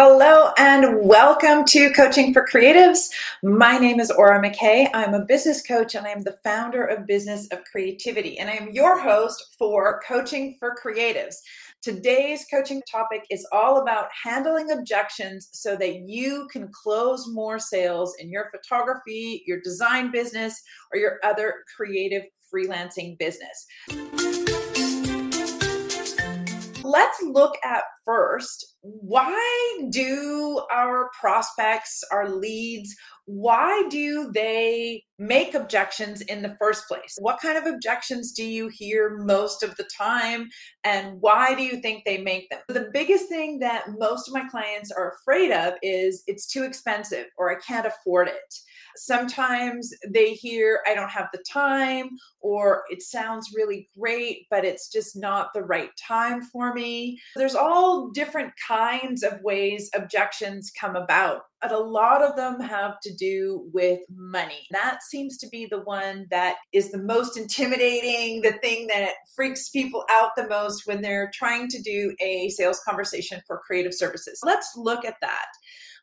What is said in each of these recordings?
Hello and welcome to Coaching for Creatives. My name is Aura McKay. I'm a business coach and I'm the founder of Business of Creativity, and I am your host for Coaching for Creatives. Today's coaching topic is all about handling objections so that you can close more sales in your photography, your design business, or your other creative freelancing business let's look at first why do our prospects, our leads, why do they make objections in the first place? What kind of objections do you hear most of the time? And why do you think they make them? The biggest thing that most of my clients are afraid of is it's too expensive or I can't afford it. Sometimes they hear, I don't have the time, or it sounds really great, but it's just not the right time for me. There's all different kinds of ways objections come about but a lot of them have to do with money. That seems to be the one that is the most intimidating, the thing that freaks people out the most when they're trying to do a sales conversation for creative services. Let's look at that.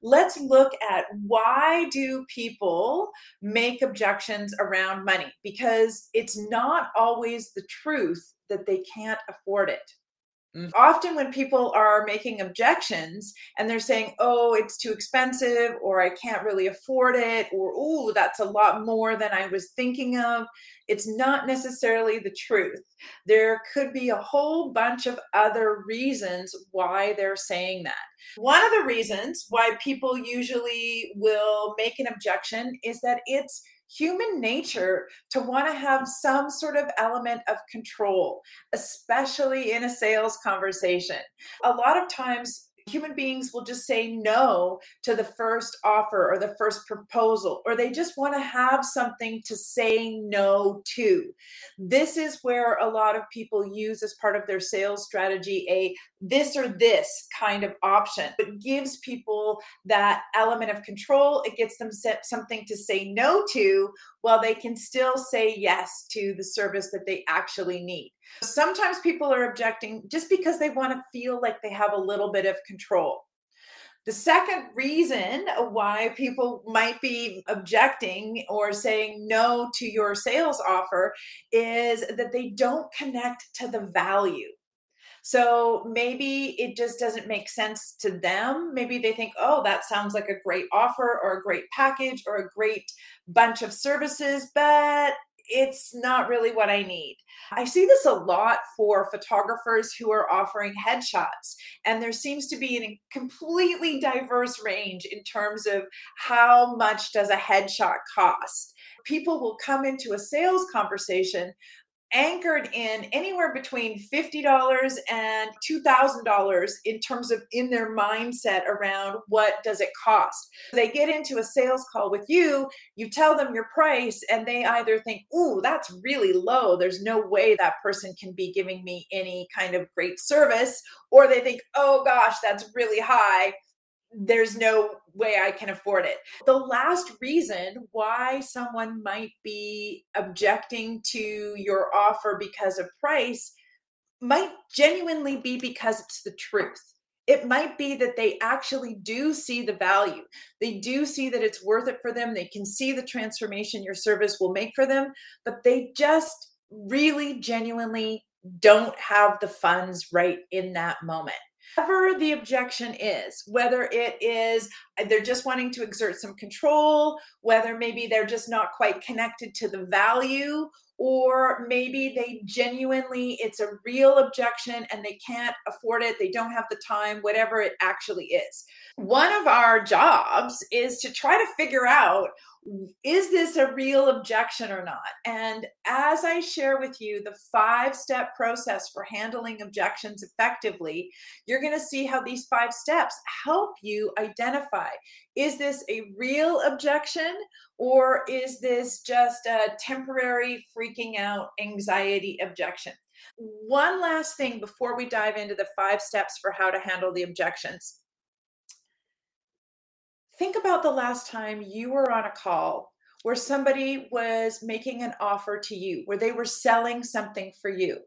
Let's look at why do people make objections around money? Because it's not always the truth that they can't afford it. Mm. Often, when people are making objections and they're saying, oh, it's too expensive, or I can't really afford it, or oh, that's a lot more than I was thinking of, it's not necessarily the truth. There could be a whole bunch of other reasons why they're saying that. One of the reasons why people usually will make an objection is that it's human nature to want to have some sort of element of control, especially in a sales conversation. A lot of times, human beings will just say no to the first offer or the first proposal, or they just want to have something to say no to. This is where a lot of people use as part of their sales strategy a this or this kind of option. It gives people that element of control. It gets them something to say no to while they can still say yes to the service that they actually need. Sometimes people are objecting just because they want to feel like they have a little bit of control. The second reason why people might be objecting or saying no to your sales offer is that they don't connect to the value. So maybe it just doesn't make sense to them. Maybe they think, oh, that sounds like a great offer or a great package or a great bunch of services, but it's not really what I need. I see this a lot for photographers who are offering headshots, and there seems to be a completely diverse range in terms of how much does a headshot cost. People will come into a sales conversation anchored in anywhere between $50 and $2,000 in terms of in their mindset around what does it cost. They get into a sales call with you, you tell them your price and they either think, "Ooh, that's really low. There's no way that person can be giving me any kind of great service," or they think, "Oh gosh, that's really high." There's no way I can afford it. The last reason why someone might be objecting to your offer because of price might genuinely be because it's the truth. It might be that they actually do see the value. They do see that it's worth it for them. They can see the transformation your service will make for them, but they just really genuinely don't have the funds right in that moment whatever the objection is, whether it is uh, they're just wanting to exert some control, whether maybe they're just not quite connected to the value, or maybe they genuinely, it's a real objection and they can't afford it, they don't have the time, whatever it actually is. One of our jobs is to try to figure out is this a real objection or not? And as I share with you the five step process for handling objections effectively, you're going to see how these five steps help you identify is this a real objection or is this just a temporary freaking out anxiety objection? One last thing before we dive into the five steps for how to handle the objections think about the last time you were on a call where somebody was making an offer to you, where they were selling something for you.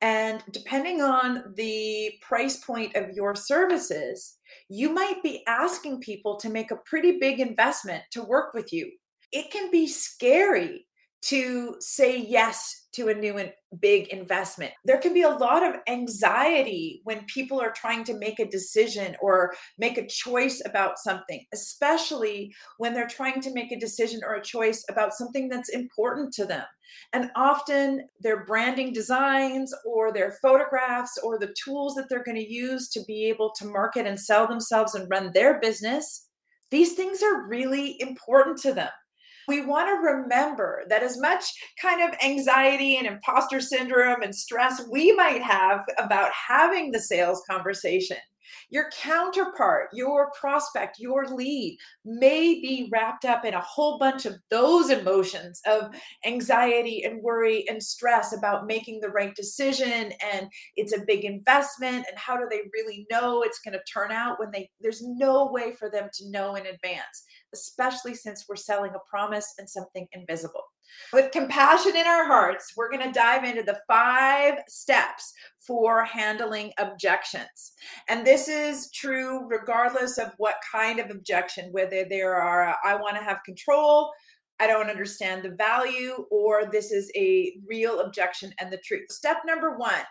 And depending on the price point of your services, you might be asking people to make a pretty big investment to work with you. It can be scary to say yes to a new and big investment. There can be a lot of anxiety when people are trying to make a decision or make a choice about something, especially when they're trying to make a decision or a choice about something that's important to them. And often their branding designs or their photographs or the tools that they're going to use to be able to market and sell themselves and run their business, these things are really important to them we want to remember that as much kind of anxiety and imposter syndrome and stress we might have about having the sales conversation, your counterpart, your prospect, your lead may be wrapped up in a whole bunch of those emotions of anxiety and worry and stress about making the right decision and it's a big investment and how do they really know it's going to turn out when they there's no way for them to know in advance especially since we're selling a promise and something invisible. With compassion in our hearts, we're going to dive into the five steps for handling objections. And this is true regardless of what kind of objection, whether there are, I want to have control, I don't understand the value, or this is a real objection and the truth. Step number one,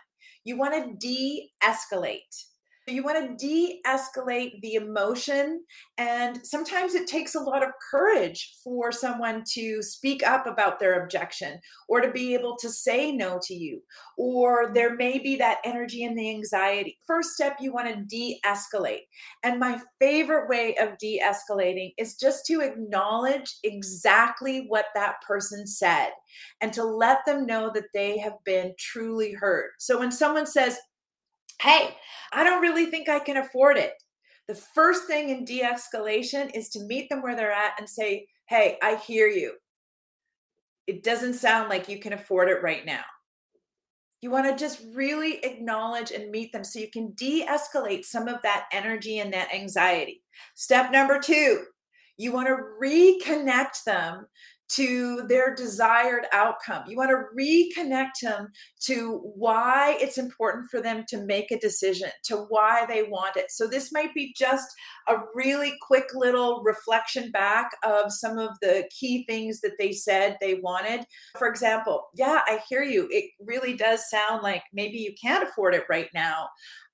you want to de escalate. You want to de escalate the emotion. And sometimes it takes a lot of courage for someone to speak up about their objection or to be able to say no to you. Or there may be that energy and the anxiety. First step, you want to de escalate. And my favorite way of de escalating is just to acknowledge exactly what that person said and to let them know that they have been truly heard. So when someone says, hey, I don't really think I can afford it. The first thing in de escalation is to meet them where they're at and say, hey, I hear you. It doesn't sound like you can afford it right now. You want to just really acknowledge and meet them so you can de escalate some of that energy and that anxiety. Step number two, you want to reconnect them to their desired outcome. You want to reconnect them to why it's important for them to make a decision, to why they want it. So, this might be just a really quick little reflection back of some of the key things that they said they wanted. For example, yeah, I hear you. It really does sound like maybe you can't afford it right now.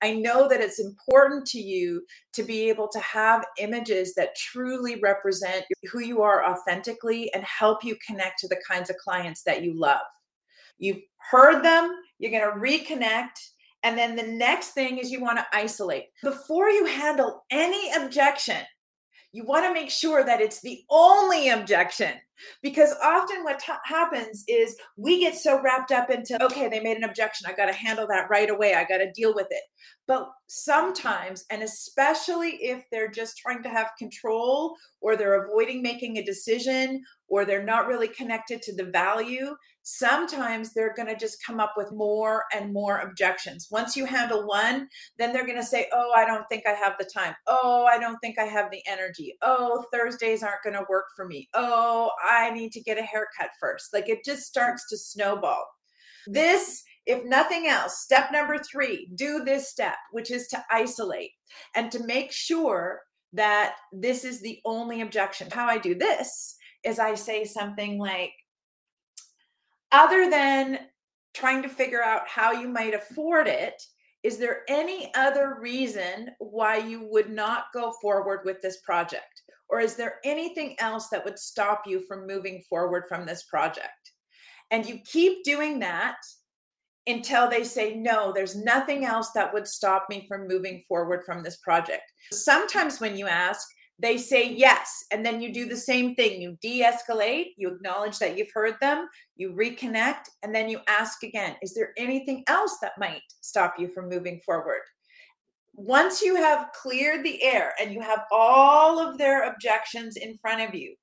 I know that it's important to you to be able to have images that truly represent who you are authentically and help you connect to the kinds of clients that you love. You've heard them, you're going to reconnect. And then the next thing is you want to isolate. Before you handle any objection, you want to make sure that it's the only objection because often what t- happens is we get so wrapped up into okay they made an objection i got to handle that right away i got to deal with it. But sometimes and especially if they're just trying to have control or they're avoiding making a decision or they're not really connected to the value sometimes they're going to just come up with more and more objections. Once you handle one, then they're going to say, Oh, I don't think I have the time. Oh, I don't think I have the energy. Oh, Thursdays aren't going to work for me. Oh, I need to get a haircut first. Like it just starts to snowball. This if nothing else, step number three, do this step, which is to isolate and to make sure that this is the only objection. How I do this is I say something like, other than trying to figure out how you might afford it, is there any other reason why you would not go forward with this project? Or is there anything else that would stop you from moving forward from this project? And you keep doing that until they say, no, there's nothing else that would stop me from moving forward from this project. Sometimes when you ask, they say yes and then you do the same thing. You de-escalate you acknowledge that you've heard them you reconnect and then you ask again is there anything else that might stop you from moving forward? Once you have cleared the air and you have all of their objections in front of you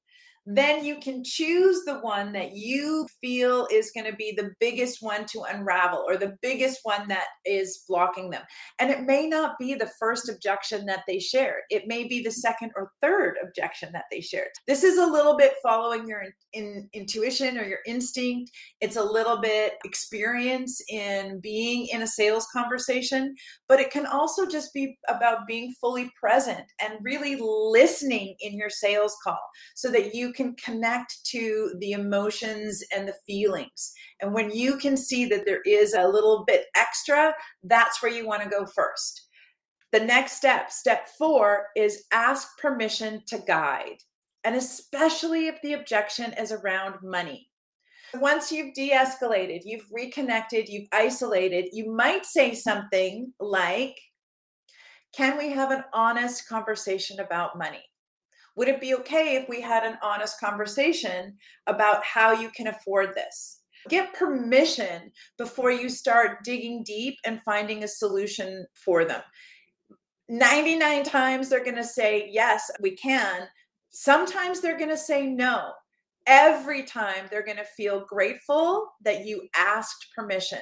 then you can choose the one that you feel is going to be the biggest one to unravel or the biggest one that is blocking them. And it may not be the first objection that they shared, it may be the second or third objection that they shared. This is a little bit following your in, intuition or your instinct, it's a little bit experience in being in a sales conversation, but it can also just be about being fully present and really listening in your sales call so that can connect to the emotions and the feelings. And when you can see that there is a little bit extra, that's where you want to go first. The next step, step four, is ask permission to guide, and especially if the objection is around money. Once you've de escalated, you've reconnected, you've isolated, you might say something like, Can we have an honest conversation about money? Would it be okay if we had an honest conversation about how you can afford this? Get permission before you start digging deep and finding a solution for them. 99 times they're going to say, Yes, we can. Sometimes they're going to say no. Every time they're going to feel grateful that you asked permission.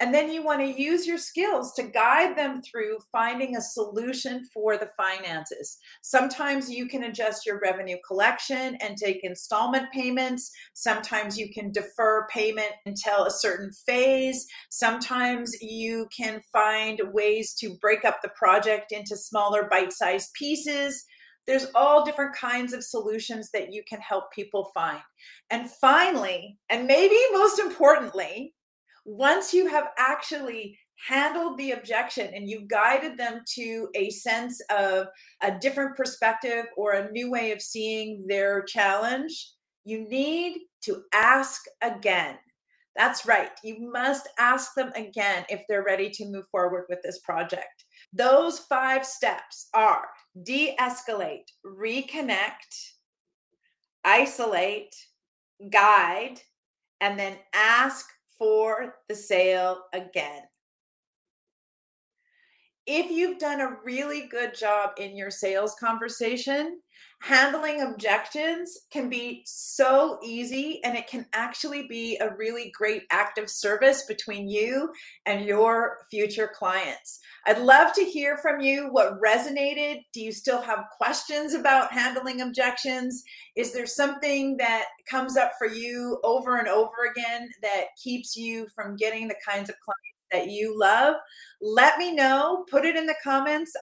And then you want to use your skills to guide them through finding a solution for the finances. Sometimes you can adjust your revenue collection and take installment payments. Sometimes you can defer payment until a certain phase. Sometimes you can find ways to break up the project into smaller bite sized pieces there's all different kinds of solutions that you can help people find. And finally, and maybe most importantly, once you have actually handled the objection and you've guided them to a sense of a different perspective or a new way of seeing their challenge, you need to ask again. That's right. You must ask them again if they're ready to move forward with this project. Those five steps are de escalate, reconnect, isolate, guide, and then ask for the sale again. If you've done a really good job in your sales conversation, handling objections can be so easy and it can actually be a really great act of service between you and your future clients. I'd love to hear from you what resonated. Do you still have questions about handling objections? Is there something that comes up for you over and over again that keeps you from getting the kinds of clients that you love? Let me know. Put it in the comments.